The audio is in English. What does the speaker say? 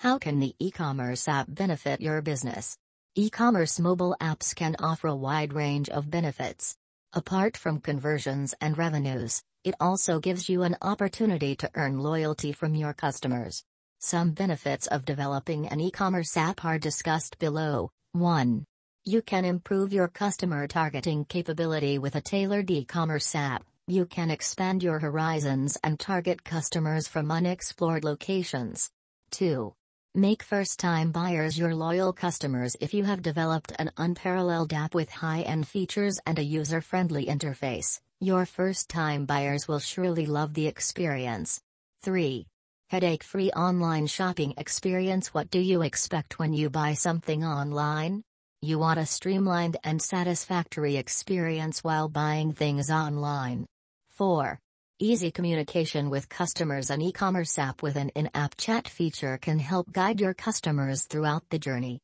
How can the e-commerce app benefit your business? E-commerce mobile apps can offer a wide range of benefits. Apart from conversions and revenues, it also gives you an opportunity to earn loyalty from your customers. Some benefits of developing an e-commerce app are discussed below. 1. You can improve your customer targeting capability with a tailored e-commerce app. You can expand your horizons and target customers from unexplored locations. 2. Make first-time buyers your loyal customers if you have developed an unparalleled app with high-end features and a user-friendly interface. Your first-time buyers will surely love the experience. 3. Headache-free online shopping experience What do you expect when you buy something online? You want a streamlined and satisfactory experience while buying things online. 4. Easy communication with customers An e-commerce app with an in-app chat feature can help guide your customers throughout the journey.